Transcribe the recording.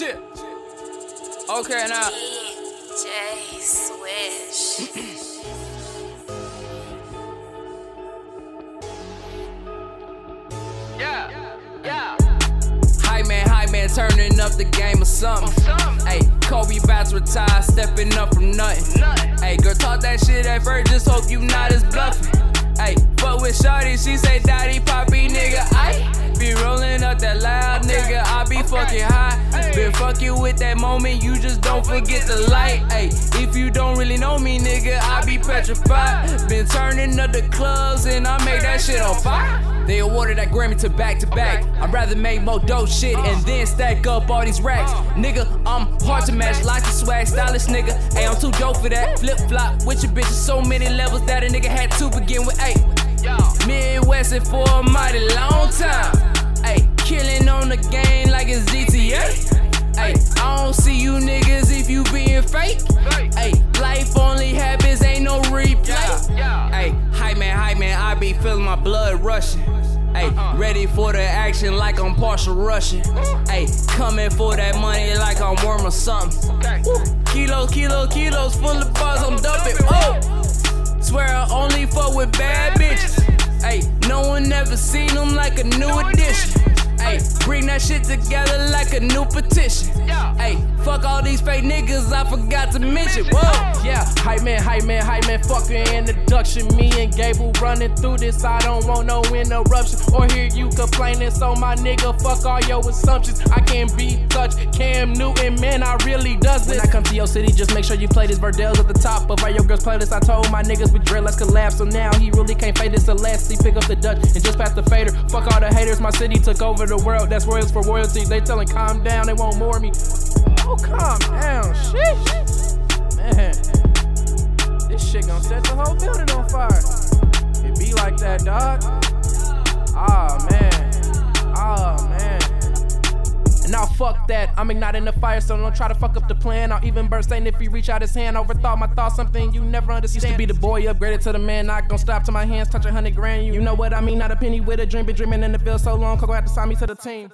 Chip. Okay, now. J Swish. Yeah, yeah. Hype man, hype man, turning up the game or something. Hey, Kobe about to retire, stepping up from nothing. Hey, girl, talk that shit at first, just hope you not as bluffing. Hey, but with Shorty, she say, Daddy, Poppy, nigga, I be rolling up that loud, nigga. I be fucking high. Been fucking with that moment, you just don't forget the light. Hey, if you don't really know me, nigga, I be petrified. Been turning up the clubs and I make that shit on fire. They awarded that Grammy to back to back. I'd rather make more dope shit and uh. then stack up all these racks. Uh. Nigga, I'm hard to match, like the swag, stylish nigga. Hey, I'm too dope for that. Flip flop with your bitches, so many levels that a nigga had to begin with. Hey, Midwest for a mighty long time. Hey, killing on the game you niggas if you being fake. Hey, life only happens, ain't no replay. Hey, hype man, hype man, I be feeling my blood rushing. Hey, ready for the action like I'm partial Russian. Hey, coming for that money like I'm worm or something. Woo. Kilo, kilo, kilos full of bars, I'm dumping. Oh, swear I only fuck with bad bitches. Hey, no one ever seen them like a new edition. That shit together like a new petition. Hey, fuck all these fake niggas I forgot to mention. Whoa. Oh. Yeah, hype man, hype man, hype man, fucking introduction. Me and Gable running through this, I don't want no interruption. Or hear you complaining, so my nigga, fuck all your assumptions. I can't be touched. Cam Newton, man, I really does this. When I come your city, just make sure you play this Verdell's at the top of your girls' playlist. I told my niggas we drill, let's collapse. So now he really can't fade this last. He pick up the Dutch and just pass the fader. Fuck all the haters, my city took over the world. That's royals for royalty. They telling calm down, they want more me. Oh, calm down, shit. Man, this shit gonna set the whole building on fire. It be like that, dog. Ah, man. Fuck that, I'm igniting the fire, so don't try to fuck up the plan. I'll even burn Satan if he reach out his hand. Overthought my thoughts, something you never understand. Used to be the boy, upgraded to the man, not gonna stop till my hands touch a hundred grand. You know what I mean? Not a penny with a dream, been dreaming in the field so long. Coco had to sign me to the team.